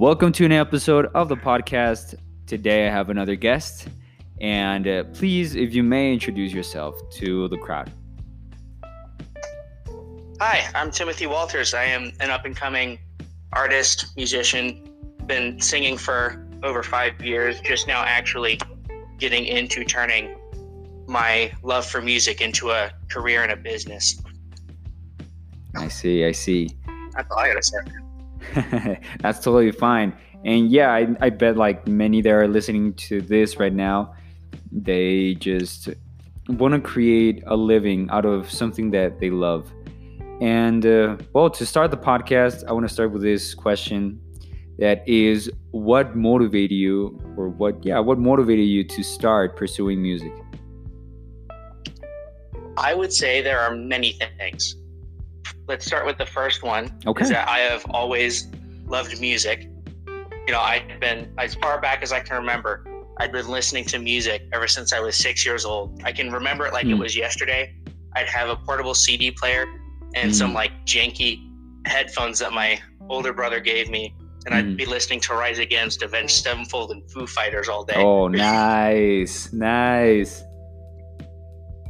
Welcome to an episode of the podcast. Today I have another guest, and uh, please, if you may, introduce yourself to the crowd. Hi, I'm Timothy Walters. I am an up and coming artist, musician, been singing for over five years, just now actually getting into turning my love for music into a career and a business. I see, I see. That's all I gotta say. That's totally fine. And yeah, I, I bet like many that are listening to this right now, they just want to create a living out of something that they love. And uh, well, to start the podcast, I want to start with this question that is what motivated you or what yeah, what motivated you to start pursuing music? I would say there are many things. Let's start with the first one. Okay. Is that I have always loved music. You know, I've been as far back as I can remember. I'd been listening to music ever since I was six years old. I can remember it like it Mm. was yesterday. I'd have a portable CD player and some Mm. like janky headphones that my older brother gave me, and Mm. I'd be listening to Rise Against, Avenged Sevenfold, and Foo Fighters all day. Oh, nice. Nice.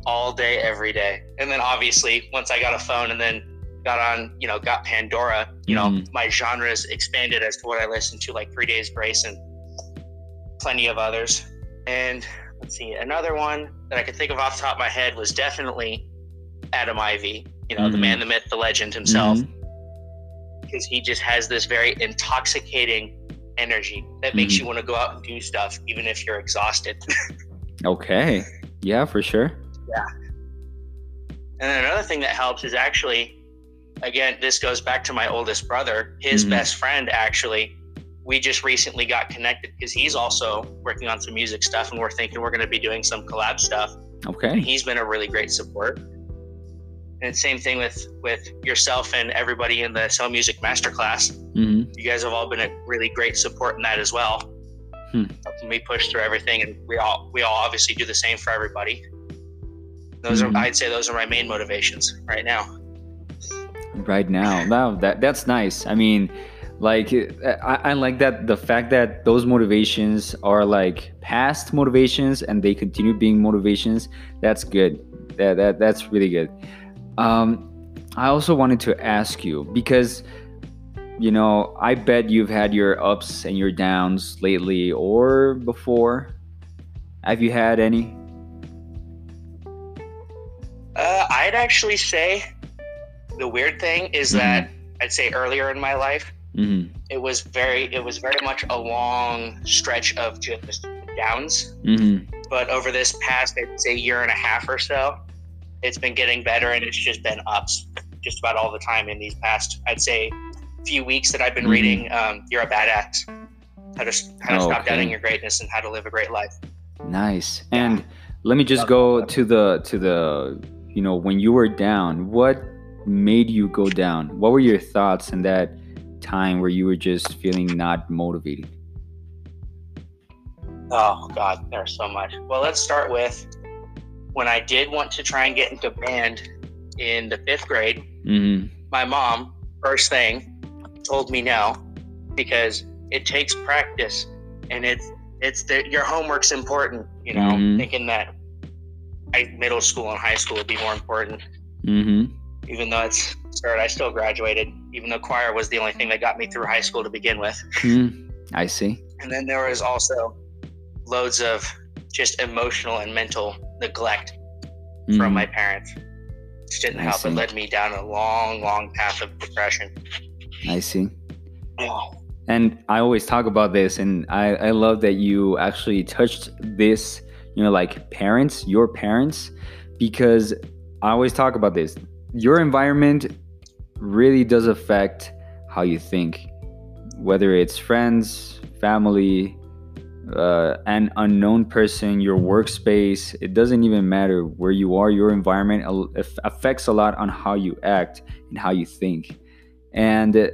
all day, every day. And then obviously, once I got a phone and then got on, you know, got Pandora, you know, Mhm. my genres expanded as to what I listened to, like Three Days Grace and plenty of others. And let's see, another one that I could think of off the top of my head was definitely Adam Ivy, you know, the Mhm. man, the myth, the legend himself, Mhm. because he just has this very intoxicating energy that makes Mhm. you want to go out and do stuff, even if you're exhausted. Okay. Yeah, for sure. Yeah. And then another thing that helps is actually, again, this goes back to my oldest brother. His Mhm. best friend, actually, we just recently got connected because he's also working on some music stuff, and we're thinking we're going to be doing some collab stuff. And Okay. he's been a really great support. And same thing with with yourself and everybody in the Sell Music Masterclass. hmm You guys have all been a really great support in that as well. Hmm. Helping me push through everything, and we all we all obviously do the same for everybody. Those Mhm. are I'd say those are my main motivations right now. Right now. Wow, that that's nice. I mean, like I, I like that the fact that those motivations are like past motivations and they continue being motivations. That's good. That, that that's really good. Um, I also wanted to ask you because you know I bet you've had your ups and your downs lately or before. Have you had any? Uh, I'd actually say the weird thing is Mhm. that I'd say earlier in my life hmm it was very it was very much a long stretch of just downs. hmm But over this past I'd say year and a half or so, it's been getting better and it's just been ups just about all the time in these past I'd say few weeks that I've been Mhm. reading um, You're a Badass. How to how to Oh, stop okay. doubting your greatness and how to live a great life. Nice. And let me just go to the to the you know when you were down, what made you go down? What were your thoughts in that time where you were just feeling not motivated? Oh God, there's so much. Well, let's start with when I did want to try and get into band in the fifth grade. hmm My mom, first thing, told me no because it takes practice and it's it's the, your homework's important. You know, Mhm. thinking that middle school and high school would be more important. hmm Even though it's started, I still graduated. Even though choir was the only thing that got me through high school to begin with. hmm I see. And then there was also loads of just emotional and mental neglect from Mhm. my parents. Which didn't I help. It led me down a long, long path of depression. I see. Oh, And I always talk about this, and I, I love that you actually touched this, you know, like parents, your parents, because I always talk about this. Your environment really does affect how you think, whether it's friends, family, uh, an unknown person, your workspace. It doesn't even matter where you are. Your environment affects a lot on how you act and how you think. And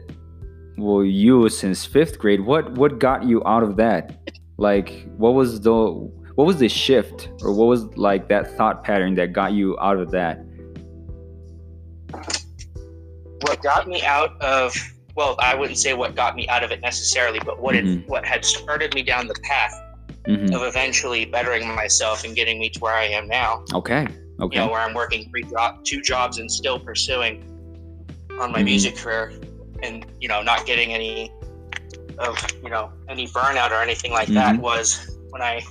well, you since fifth grade, what what got you out of that? Like, what was the what was the shift, or what was like that thought pattern that got you out of that? What got me out of well, I wouldn't say what got me out of it necessarily, but what Mhm. it, what had started me down the path Mhm. of eventually bettering myself and getting me to where I am now. Okay. Okay. You know, where I'm working three job, two jobs and still pursuing on my Mhm. music career, and you know, not getting any of you know any burnout or anything like that Mhm. was when I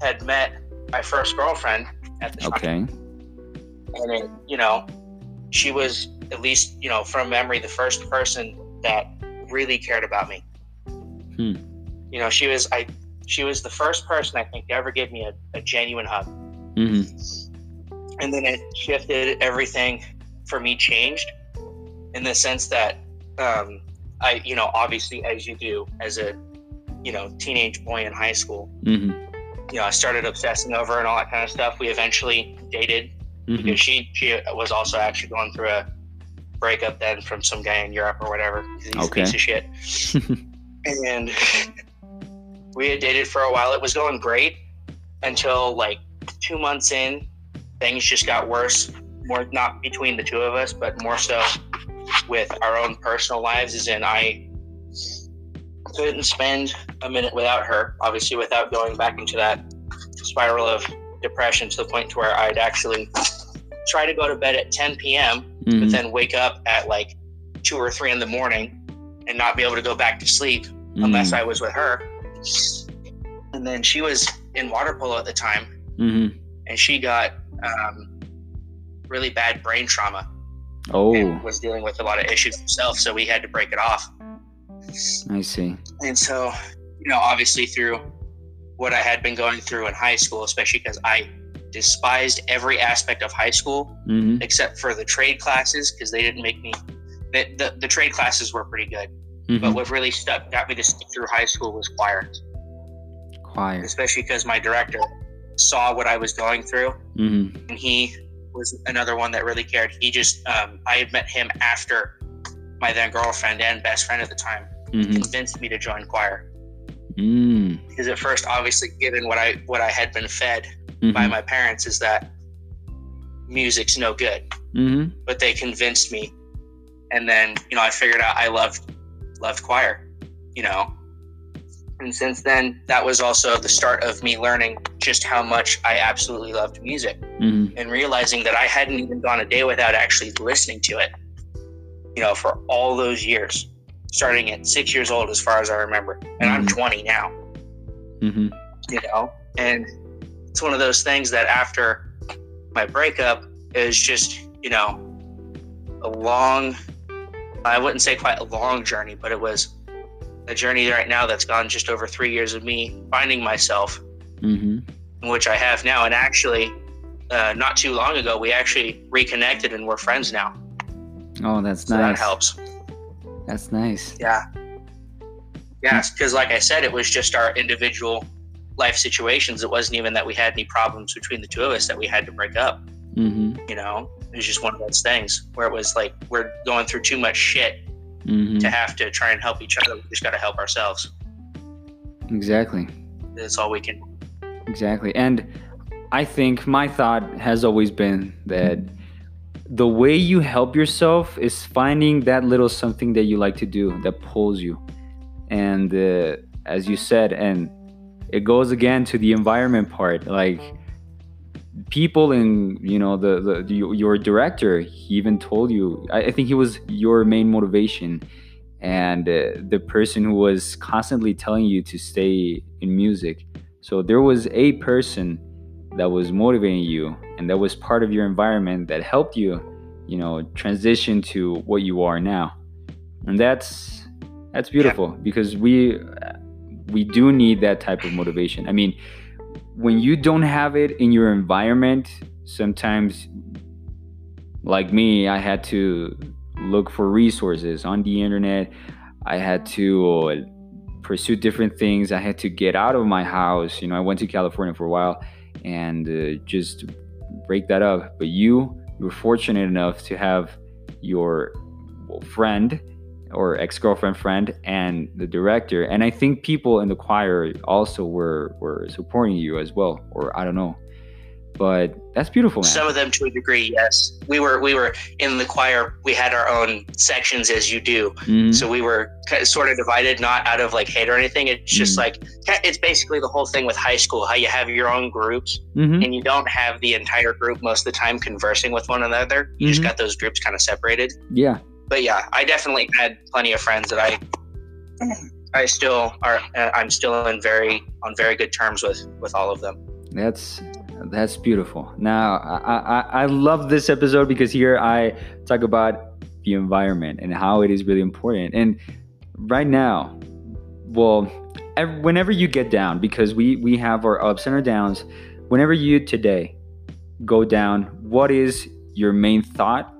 had met my first girlfriend at the time okay. and it, you know, she was at least you know from memory the first person that really cared about me. Hmm. You know, she was I she was the first person I think to ever give me a, a genuine hug, hmm and then it shifted everything for me changed in the sense that um, I you know obviously as you do as a you know teenage boy in high school hmm you know I started obsessing over and all that kind of stuff. We eventually dated hmm because she she was also actually going through a breakup then from some guy in Europe or whatever. He's Okay. a piece of shit. And we had dated for a while. It was going great until like two months in, things just got worse. More not between the two of us, but more so with our own personal lives. As in, I couldn't spend a minute without her. Obviously, without going back into that spiral of depression to the point to where I'd actually try to go to bed at 10 p.m Mhm. but then wake up at like two or three in the morning and not be able to go back to sleep unless Mhm. I was with her. And then she was in water polo at the time, Mhm. and she got um, really bad brain trauma Oh, and was dealing with a lot of issues herself. So we had to break it off. I see. And so, you know, obviously through what I had been going through in high school, especially because I despised every aspect of high school hmm except for the trade classes because they didn't make me. The, the, the trade classes were pretty good. But hmm what really stuck, got me to stick through high school was choir, Choir. especially because my director saw what I was going through, hmm and he was another one that really cared. He just, um, I had met him after my then girlfriend and best friend at the time hmm convinced me to join choir. Mm. Because at first, obviously, given what I what I had been fed by Mhm. my parents, is that music's no good. Mhm. But they convinced me, and then you know I figured out I loved loved choir, you know. And since then, that was also the start of me learning just how much I absolutely loved music Mhm. and realizing that I hadn't even gone a day without actually listening to it, you know, for all those years, starting at six years old, as far as I remember. And I'm Mhm. 20 now, Mhm. you know, and it's one of those things that after my breakup is just, you know, a long, I wouldn't say quite a long journey, but it was a journey right now that's gone just over three years of me finding myself Mhm. in which I have now. And actually, uh, not too long ago, we actually reconnected and we're friends now. Oh, that's So nice. that helps. That's nice. Yeah. Yeah, because like I said, it was just our individual life situations. It wasn't even that we had any problems between the two of us that we had to break up. Mhm. You know, it was just one of those things where it was like we're going through too much shit Mhm. to have to try and help each other. We just got to help ourselves. Exactly. That's all we can. Exactly. And I think my thought has always been that the way you help yourself is finding that little something that you like to do that pulls you. And uh, as you said, and it goes again to the environment part, like people in you know the, the, your director he even told you I, I think he was your main motivation. And uh, the person who was constantly telling you to stay in music. So there was a person that was motivating you and that was part of your environment that helped you you know transition to what you are now. And that's that's beautiful because we we do need that type of motivation. I mean when you don't have it in your environment sometimes like me i had to look for resources on the internet. I had to pursue different things. I had to get out of my house. You know i went to california for a while and uh, just break that up. But you you were fortunate enough to have your friend or ex-girlfriend friend and the director and i think people in the choir also were were supporting you as well or i don't know but that's beautiful, man. Some of them to a degree, yes. We were we were in the choir. We had our own sections, as you do. Mhm. So we were sort of divided, not out of like hate or anything. It's just Mhm. like it's basically the whole thing with high school, how you have your own groups Mhm. and you don't have the entire group most of the time conversing with one another. You just Mhm. got those groups kind of separated. Yeah. But yeah, I definitely had plenty of friends that I I still are. uh, I'm still in very on very good terms with with all of them. That's that's beautiful. Now I, I I love this episode because here I talk about the environment and how it is really important. And right now, well, ev- whenever you get down, because we we have our ups and our downs. Whenever you today go down, what is your main thought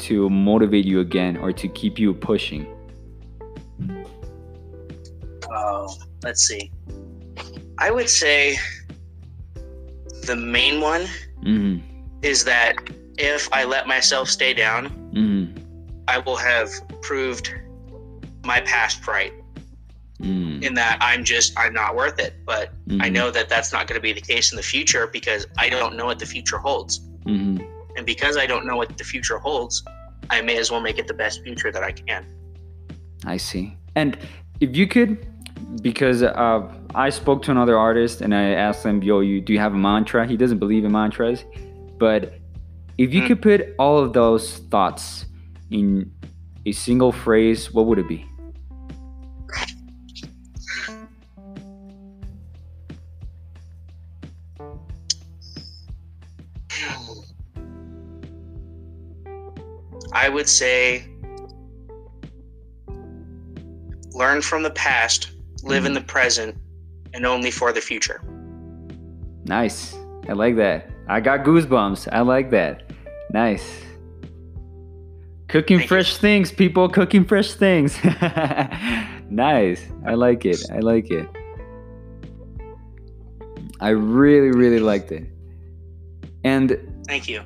to motivate you again or to keep you pushing? Oh, let's see. I would say the main one hmm is that if I let myself stay down, hmm I will have proved my past right mm in that I'm just I'm not worth it. But I Mhm. know that that's not going to be the case in the future because I don't know what the future holds. Mhm. And because I don't know what the future holds, I may as well make it the best future that I can. I see. And if you could, because uh, I spoke to another artist and I asked him, "Yo, you do you have a mantra?" He doesn't believe in mantras, but if you Mm. could put all of those thoughts in a single phrase, what would it be? I would say learn from the past, live in mm-hmm. the present, and only for the future. Nice. I like that. I got goosebumps. I like that. Nice. Cooking Thank you. fresh things, people. Cooking fresh things. nice. I like it. I like it. I really, really liked it. And Thank you.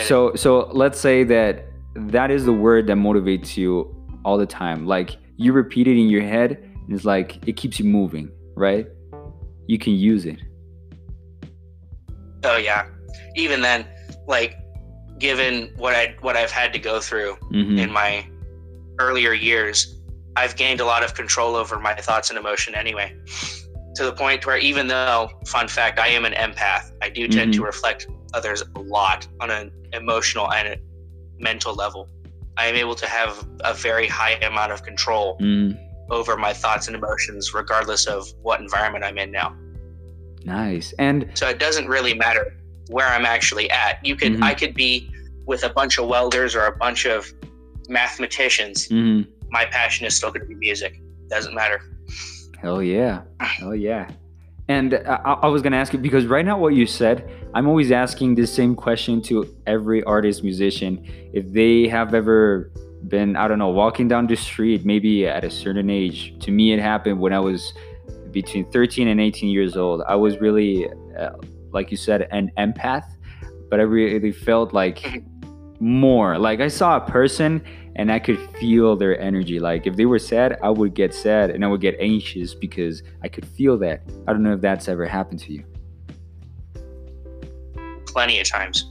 so, so let's say that that is the word that motivates you all the time. Like you repeat it in your head, and it's like it keeps you moving, right? You can use it. Oh yeah. Even then, like given what I what I've had to go through Mhm. in my earlier years, I've gained a lot of control over my thoughts and emotion anyway. To the point where even though, fun fact, I am an empath, I do tend to reflect others a lot on an emotional and mental level. I am able to have a very high amount of control Mm, over my thoughts and emotions, regardless of what environment I'm in now. nice. And So it doesn't really matter where I'm actually at. You could Mhm. I could be with a bunch of welders or a bunch of mathematicians. mhm, My passion is still going to be music. Doesn't matter. hell yeah, hell yeah. And I, I was gonna ask you because right now what you said, I'm always asking the same question to every artist musician if they have ever been I don't know walking down the street maybe at a certain age. To me, it happened when I was between 13 and 18 years old. I was really, uh, like you said, an empath, but I really felt like more. Like I saw a person and I could feel their energy. Like if they were sad, I would get sad and I would get anxious because I could feel that. I don't know if that's ever happened to you. Plenty of times.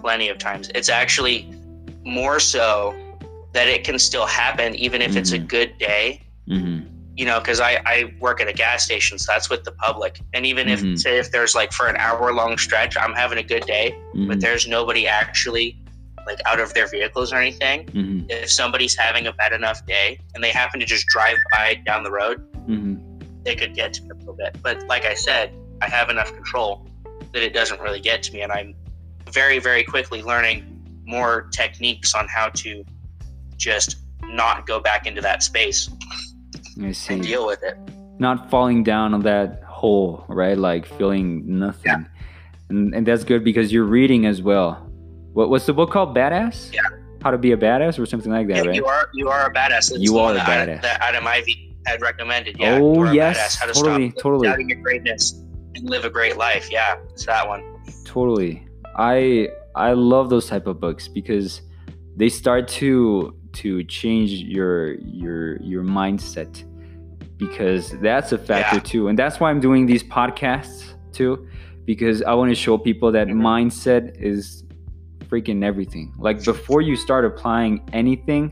Plenty of times. It's actually more so that it can still happen even if it's a Mhm. good day. hmm You know, because I, I work at a gas station, so that's with the public. And even Mhm. if say if there's like for an hour long stretch, I'm having a good day, but there's nobody actually like out of their vehicles or anything. hmm If somebody's having a bad enough day and they happen to just drive by down the road, hmm they could get to me a little bit. But like I said, I have enough control that it doesn't really get to me, and I'm very, very quickly learning more techniques on how to just not go back into that space I and deal with it. Not falling down on that hole, right? Like feeling nothing. And, and that's good because you're reading as well. What what's the book called? Badass? Yeah. How to be a badass or something like that, Yeah, right? You are you are a badass. It's You are a that Adam- badass. that Adam Ivy had recommended. Yeah. Oh, You Are a yes, Badass, How to totally, stop totally. doubting your greatness and live a great life. Yeah, it's that one. totally i i love those type of books because they start to to change your your your mindset because that's a factor Yeah. too and that's why i'm doing these podcasts too because I want to show people that Mhm. mindset is freaking everything. Like before you start applying anything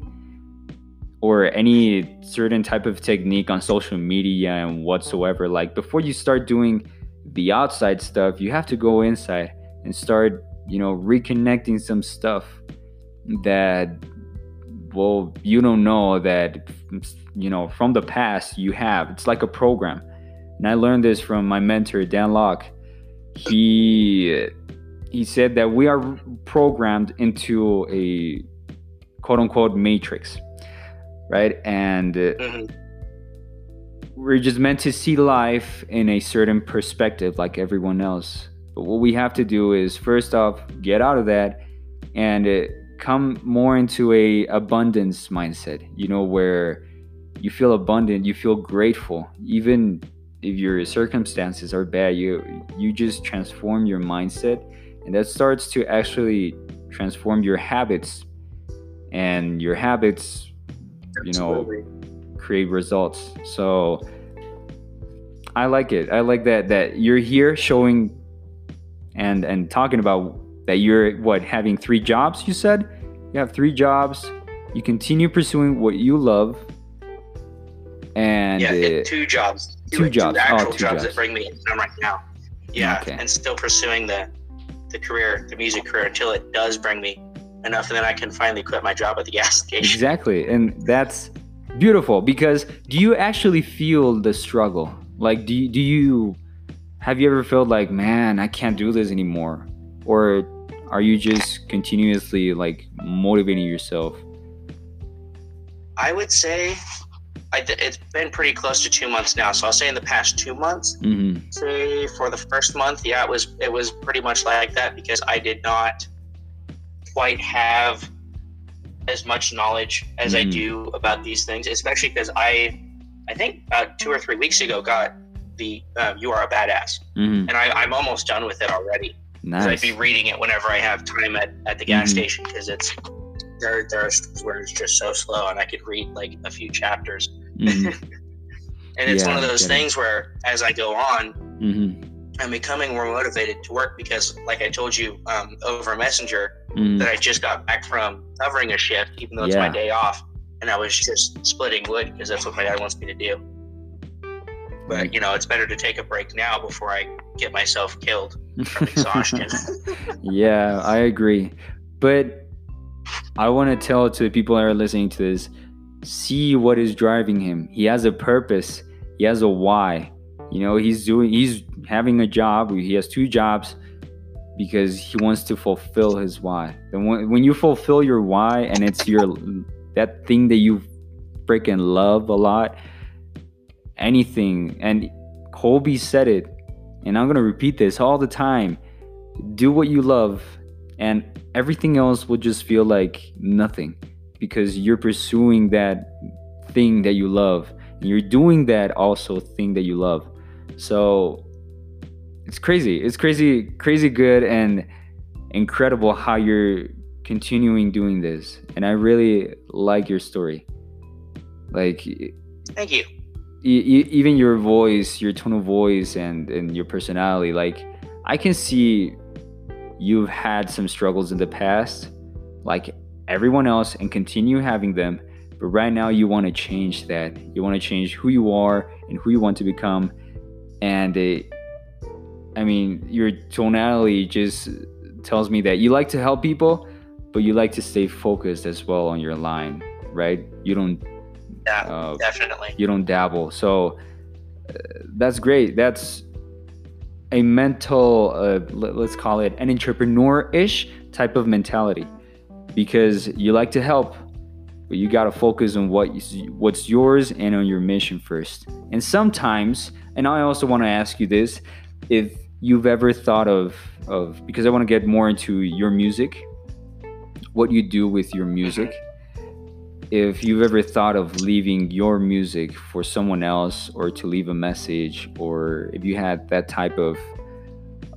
or any certain type of technique on social media and whatsoever, like before you start doing the outside stuff, you have to go inside and start, you know, reconnecting some stuff that well, you don't know that you know from the past you have. It's like a program. And I learned this from my mentor Dan Lok. He he said that we are programmed into a quote unquote matrix, right? And Mhm. We're just meant to see life in a certain perspective like everyone else. But what we have to do is first off get out of that and uh, come more into a abundance mindset, you know, where you feel abundant, you feel grateful, even if your circumstances are bad, you you just transform your mindset and that starts to actually transform your habits and your habits you know Absolutely. Create results so i like it i like that that you're here showing and and talking about that you're what having three jobs you said you have three jobs you continue pursuing what you love and yeah, it- two jobs. two jobs. Oh, actual two jobs, jobs. that bring me income right now. Yeah, Okay. and still pursuing the the career, the music career, until it does bring me enough, and then I can finally quit my job at the gas station. Exactly. And that's beautiful because do you actually feel the struggle? Like do you, do you have you ever felt like, man, I can't do this anymore? Or are you just continuously like motivating yourself? I would say I d it's been pretty close to two months now. So I'll say in the past two months, hmm say for the first month, yeah, it was it was pretty much like that because I did not quite have as much knowledge as I Mhm. do about these things, especially because I I think about two or three weeks ago got the um, "You Are a Badass," hmm and I, I'm almost done with it already. Nice. I'd be reading it whenever I have time at, at the gas Mhm. station because it's there there are where it's just so slow and I could read like a few chapters. Mhm. And it's Yeah, one of those get it. things where as I go on, Mhm. I'm becoming more motivated to work because, like I told you um, over Messenger, Mhm. that I just got back from covering a shift, even though it's my day off, and I was just splitting wood because that's what my dad wants me to do. But you know, it's better to take a break now before I get myself killed from exhaustion. yeah, I agree. But I want to tell to the people that are listening to this see what is driving him. He has a purpose, he has a why. You know, he's doing, he's having a job, he has two jobs because he wants to fulfill his why. And when, when you fulfill your why and it's your, that thing that you freaking love a lot, anything, and Colby said it, and I'm going to repeat this all the time. Do what you love and everything else will just feel like nothing because you're pursuing that thing that you love. And you're doing that also thing that you love so it's crazy. It's crazy crazy good and incredible how you're continuing doing this. And i really like your story. Like Thank you. e- even your voice your tone of voice and and your personality like i can see you've had some struggles in the past like everyone else and continue having them. But right now you want to change that. You want to change who you are and who you want to become and it, i mean your tonality just tells me that you like to help people but you like to stay focused as well on your line right you don't Yeah, uh, definitely. you don't dabble. So uh, that's great. That's a mental, uh, let, us call it an entrepreneur-ish type of mentality, because you like to help, but you gotta focus on what what's yours and on your mission first. And sometimes, and I also want to ask you this, if you've ever thought of of because I want to get more into your music, what you do with your music if you've ever thought of leaving your music for someone else or to leave a message or if you had that type of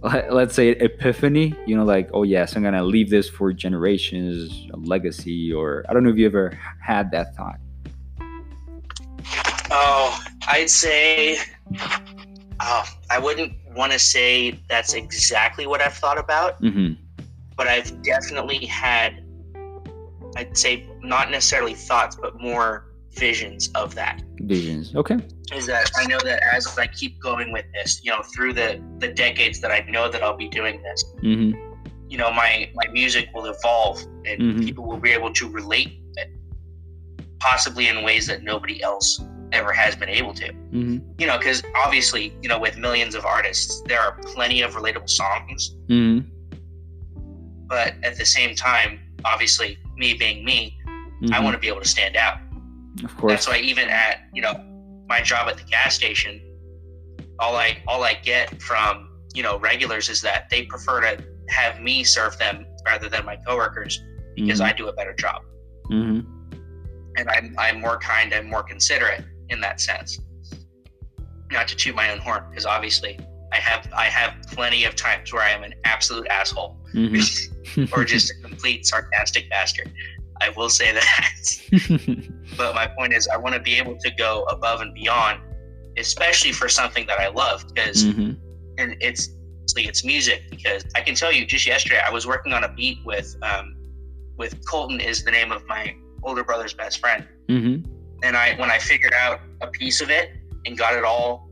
let's say epiphany you know like oh yes i'm gonna leave this for generations a legacy or i don't know if you ever had that thought Oh, I'd say, oh, I wouldn't want to say that's exactly what I've thought about, hmm but I've definitely had, I'd say, not necessarily thoughts, but more visions of that. Visions. Okay. Is that I know that as I keep going with this, you know, through the the decades that I know that I'll be doing this, hmm you know, my my music will evolve and Mhm. people will be able to relate it, possibly in ways that nobody else ever has been able to. hmm You know, because obviously, you know, with millions of artists, there are plenty of relatable songs, hmm but at the same time, obviously, me being me, I want to be able to stand out. Mm-hmm. Of course. That's why even at you know my job at the gas station, all I all I get from you know regulars is that they prefer to have me serve them rather than my coworkers because I do a better job hmm and I'm I'm more kind, I'm more considerate in that sense. Not to toot my own horn because obviously I have I have plenty of times where I am an absolute asshole hmm or just a complete sarcastic bastard. I will say that. but my point is i want to be able to go above and beyond especially for something that i love because hmm and it's it's music because i can tell you just yesterday i was working on a beat with um, with colton is the name of my older brother's best friend. Hmm and i when i figured out a piece of it and got it all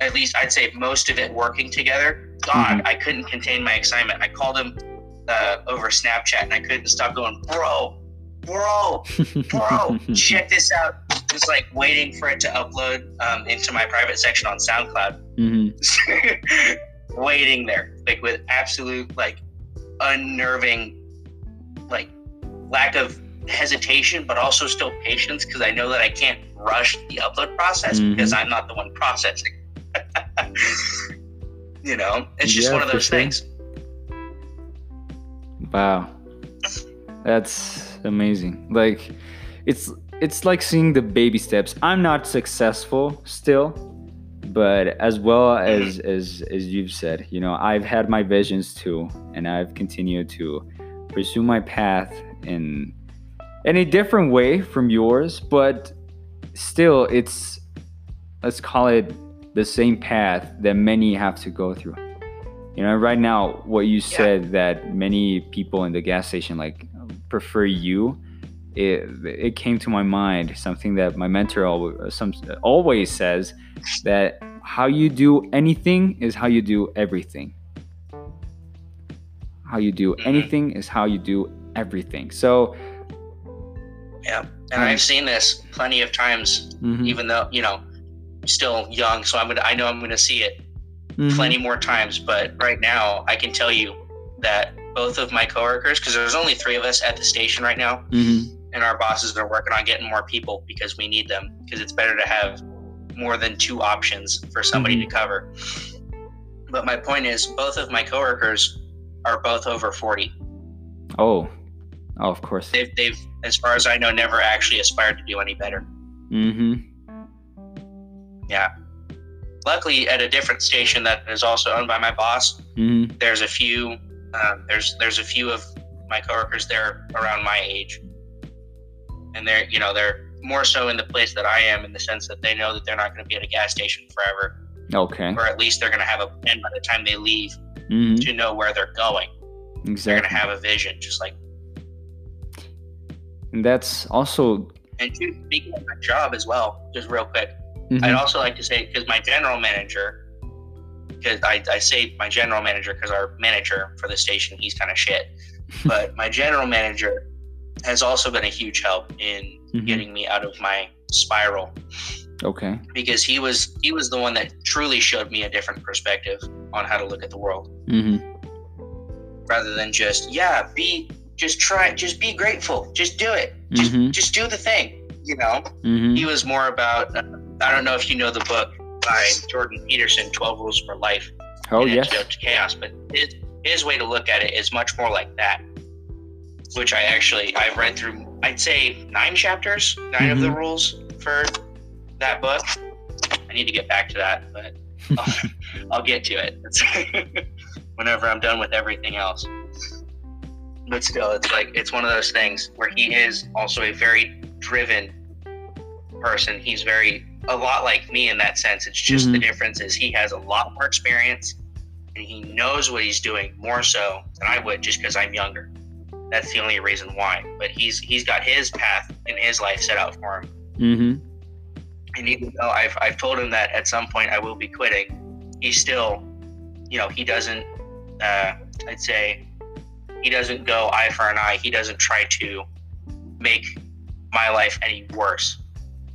at least i'd say most of it working together god i couldn't contain my excitement. I called him uh, over snapchat and i couldn't stop going bro bro bro, check this out. Just like waiting for it to upload um, into my private section on SoundCloud. hmm waiting there, like with absolute like unnerving, like lack of hesitation, but also still patience because I know that I can't rush the upload process Mhm. because I'm not the one processing. you know, it's just Yeah, one of those sure. things. Wow. That's amazing. Like it's it's like seeing the baby steps. I'm not successful still, but as well as as as you've said, you know, I've had my visions too and I've continued to pursue my path in in a different way from yours, but still it's let's call it the same path that many have to go through. You know, right now, what you said that many people in the gas station like prefer you, it it came to my mind something that my mentor always, some, always says that how you do anything is how you do everything. How you do Mhm. anything is how you do everything. So, Yeah, and Um, I've seen this plenty of times mhm, even though you know I'm still young so i'm gonna i know i'm gonna see it mhm, plenty more times but right now i can tell you that both of my coworkers because there's only three of us at the station right now mhm, and our bosses are working on getting more people because we need them because it's better to have more than two options for somebody Mhm. to cover but my point is both of my coworkers are both over 40 oh, oh, of course. they've, they've as far as i know never actually aspired to do any better Mm-hmm. yeah luckily at a different station that is also owned by my boss Mm-hmm. there's a few um, there's there's a few of my coworkers there around my age and they're you know they're more so in the place that i am in the sense that they know that they're not going to be at a gas station forever Okay. or at least they're going to have a plan by the time they leave Mm-hmm. to know where they're going they're going to Exactly. have a vision just like And that's also. and to speaking of my job as well just real quick Mhm. I'd also like to say because my general manager, because I, I say my general manager because our manager for the station he's kind of shit, but my general manager has also been a huge help in Mhm. getting me out of my spiral Okay. because he was he was the one that truly showed me a different perspective on how to look at the world Mm-hmm. rather than just yeah be just try just be grateful just do it just Mhm. just do the thing you know Mm-hmm. he was more about uh, i don't know if you know the book by jordan peterson 12 rules for life Oh yes. To chaos but his, his way to look at it is much more like that which i actually i've read through i'd say nine chapters 9 of the Mhm. rules for that book i need to get back to that but i'll, I'll get to it whenever i'm done with everything else but still it's like it's one of those things where he is also a very driven person he's very a lot like me in that sense. It's just the Mhm. difference is he has a lot more experience and he knows what he's doing more so than I would just because I'm younger. That's the only reason why. But he's he's got his path in his life set out for him. Mm-hmm. And even though I've I've told him that at some point I will be quitting, he still, you know, he doesn't. Uh, I'd say he doesn't go eye for an eye. He doesn't try to make my life any worse.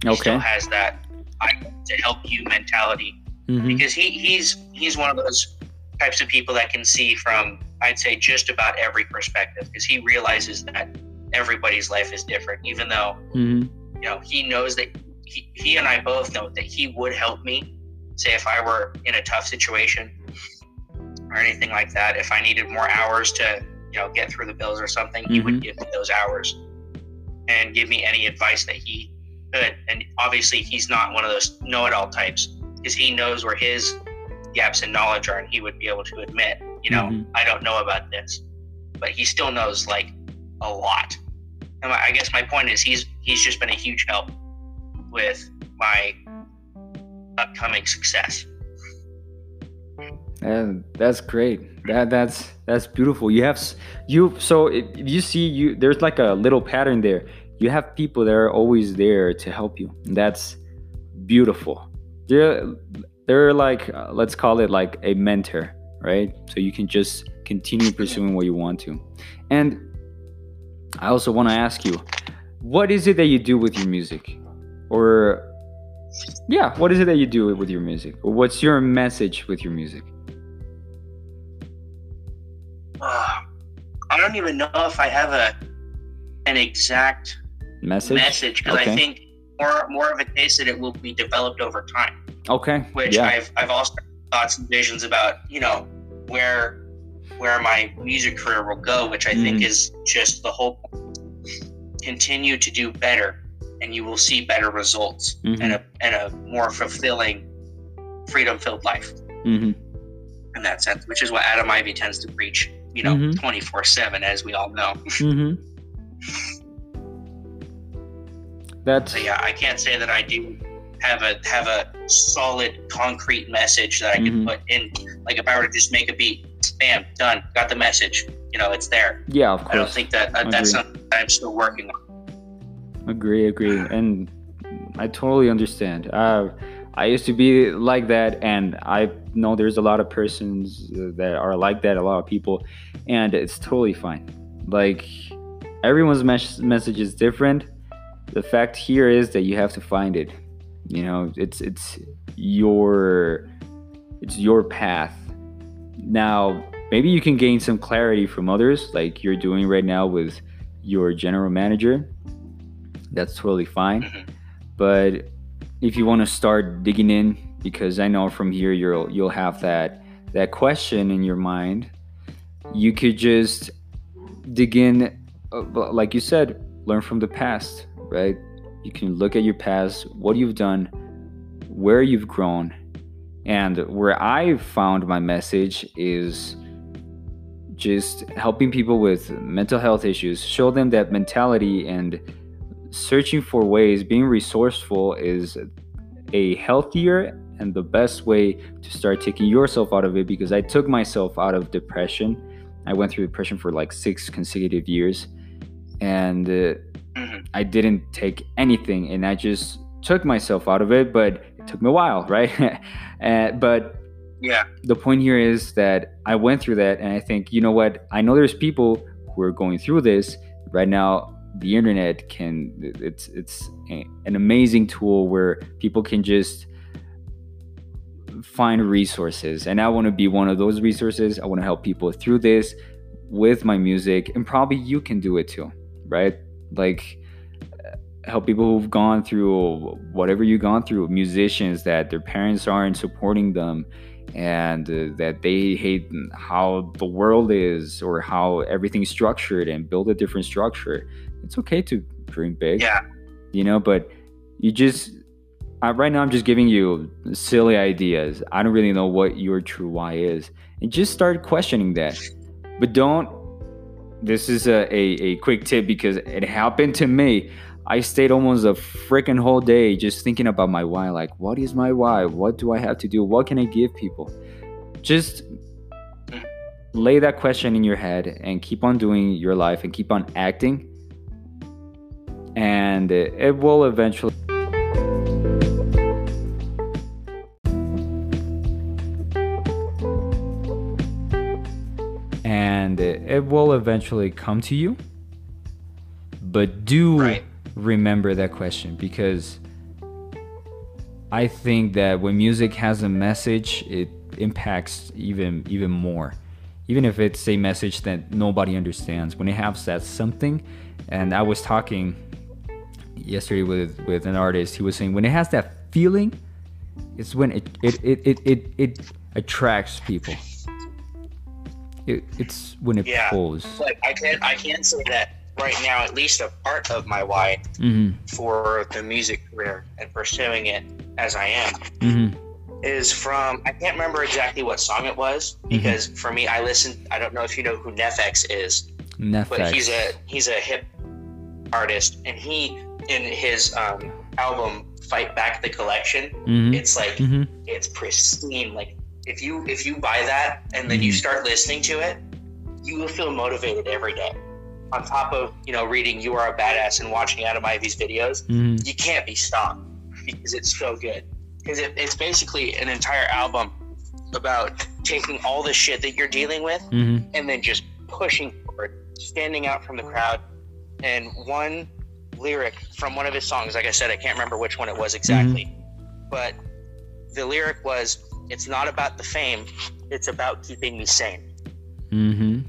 He Okay. still has that I to help you mentality Mm-hmm. because he, he's he's one of those types of people that can see from I'd say just about every perspective because he realizes that everybody's life is different. Even though Mm-hmm. you know he knows that he, he and I both know that he would help me. Say if I were in a tough situation or anything like that, if I needed more hours to you know get through the bills or something, he Mhm. would give me those hours and give me any advice that he could. And obviously, he's not one of those know-it-all types because he knows where his gaps in knowledge are, and he would be able to admit, you know, Mhm. I don't know about this, but he still knows like a lot. And I guess my point is, he's he's just been a huge help with my upcoming success. And that's great. That that's that's beautiful. You have you so if you see you there's like a little pattern there. You have people that are always there to help you. That's beautiful. They're they're like uh, let's call it like a mentor, right? So you can just continue pursuing what you want to. And I also want to ask you, what is it that you do with your music? Or yeah, what is it that you do with your music? Or what's your message with your music? Uh, I don't even know if I have a an exact Message? message because Okay. I think more more of a case that it will be developed over time. Okay. which yeah. I've I've also thoughts and visions about, you know, where where my music career will go, which I think Mhm. is just the whole continue to do better and you will see better results Mhm. and a and a more fulfilling freedom filled life hmm in that sense, which is what Adam Ivy tends to preach, you know, Mhm. twenty four seven as we all know. hmm That's So yeah, I can't say that I do have a have a solid concrete message that I Mhm. can put in. Like if I were to just make a beat, bam, done, got the message. You know, it's there. yeah, of course. I don't think that uh, that's something that I'm still working on. Agree, agree, and I totally understand. Uh, I used to be like that, and I know there's a lot of persons that are like that. A lot of people, and it's totally fine. Like everyone's mes- message is different. The fact here is that you have to find it. You know, it's it's your it's your path. Now, maybe you can gain some clarity from others, like you're doing right now with your general manager. That's totally fine. Mhm. But if you want to start digging in, because I know from here you'll you'll have that that question in your mind, you could just dig in, uh, like you said, learn from the past, right? You can look at your past, what you've done, where you've grown, and where I found my message is just helping people with mental health issues, show them that mentality and searching for ways, being resourceful is a healthier and the best way to start taking yourself out of it because I took myself out of depression. I went through depression for like six consecutive years and uh, Mhm. I didn't take anything and I just took myself out of it, but it took me a while, right? uh, but Yeah, the point here is that I went through that, and I think, you know what? I know there's people who are going through this right now. The internet can it's it's a- an amazing tool where people can just find resources, and I want to be one of those resources. I want to help people through this with my music, and probably you can do it too, right? Like help people who've gone through whatever you've gone through, musicians that their parents aren't supporting them and uh, that they hate how the world is or how everything's structured and build a different structure. It's okay to dream big, yeah, you know, but you just uh, right now I'm just giving you silly ideas. I don't really know what your true why is, and just start questioning that. But don't. This is a, a, a quick tip because it happened to me. I stayed almost a freaking whole day just thinking about my why. Like, what is my why? What do I have to do? What can I give people? Just lay that question in your head and keep on doing your life and keep on acting. And it will eventually. And it will eventually come to you. But do. Right remember that question because I think that when music has a message, it impacts even even more. Even if it's a message that nobody understands, when it has that something, and I was talking yesterday with with an artist, he was saying when it has that feeling, it's when it it it it, it, it attracts people. It, it's when it yeah, pulls. Like I can I can say that right now at least a part of my why mm-hmm. for the music career and pursuing it as I am mm-hmm. is from I can't remember exactly what song it was Mm-hmm. because for me I listened I don't know if you know who NEFFEX is but he's a he's a hip artist and he in his um, album Fight Back the Collection Mhm. it's like Mhm. it's pristine like if you if you buy that and then you Mhm. start listening to it you will feel motivated every day on top of you know reading you are a badass and watching adam ivy's videos Mhm. you can't be stopped because it's so good because it, it's basically an entire album about taking all the shit that you're dealing with Mhm. and then just pushing forward standing out from the crowd and one lyric from one of his songs like i said i can't remember which one it was exactly but the lyric was it's not about the fame it's about keeping me sane Mhm.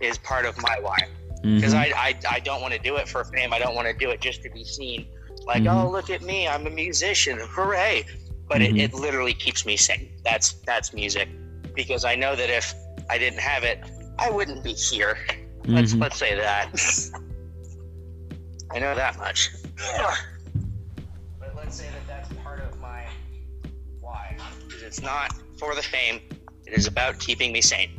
is part of my why because Mhm. I, I I don't want to do it for fame. I don't want to do it just to be seen. Like, Mhm. oh, look at me, I'm a musician, hooray! But it, it literally keeps me sane. That's that's music, because I know that if I didn't have it, I wouldn't be here. Let's Mhm. let's say that. I know that much. It's not for the fame. It is about keeping me sane.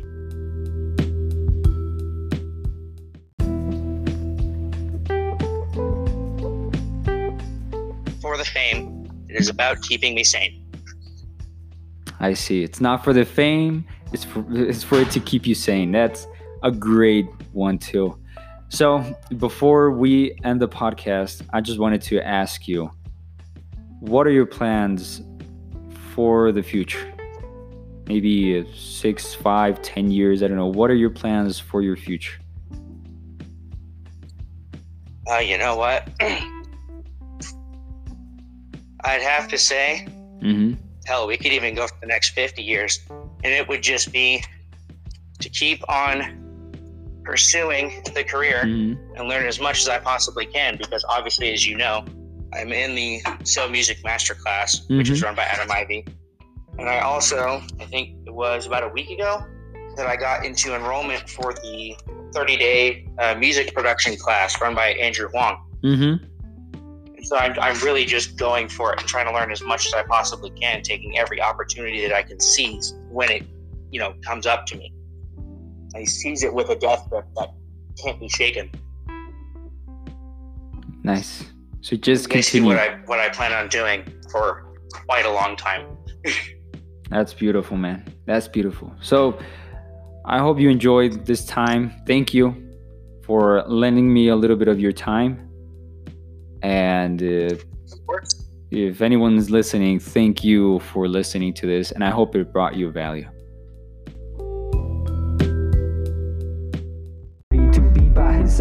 For the fame, it is about keeping me sane. I see. It's not for the fame. It's for it's for it to keep you sane. That's a great one too. So before we end the podcast, I just wanted to ask you, what are your plans for the future? Maybe six, five, ten years. I don't know. What are your plans for your future? Uh, you know what? I'd have to say, Mm-hmm. hell, we could even go for the next 50 years. And it would just be to keep on pursuing the career Mm-hmm. and learn as much as I possibly can. Because obviously, as you know, I'm in the So Music Masterclass, which is run by Adam Ivy. And I also, I think it was about a week ago, that I got into enrollment for the 30 day uh, music production class run by Andrew Huang. Mm-hmm. And so I'm, I'm really just going for it and trying to learn as much as I possibly can, taking every opportunity that I can seize when it, you know, comes up to me. I seize it with a death grip that can't be shaken. Nice. So just continue. what I what I plan on doing for quite a long time. That's beautiful, man. That's beautiful. So I hope you enjoyed this time. Thank you for lending me a little bit of your time. And uh, if anyone's listening, thank you for listening to this. And I hope it brought you value.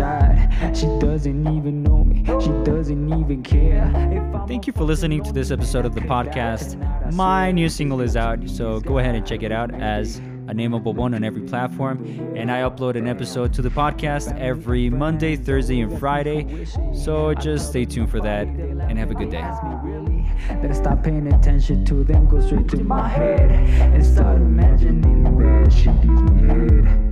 Side. She doesn't even know me. She doesn't even care. Thank you for listening to this episode of the podcast. My new single is out, so go ahead and check it out as a nameable one on every platform. And I upload an episode to the podcast every Monday, Thursday, and Friday. So just stay tuned for that and have a good day. I stop paying attention to them, go straight to my head and start imagining that she gives me head.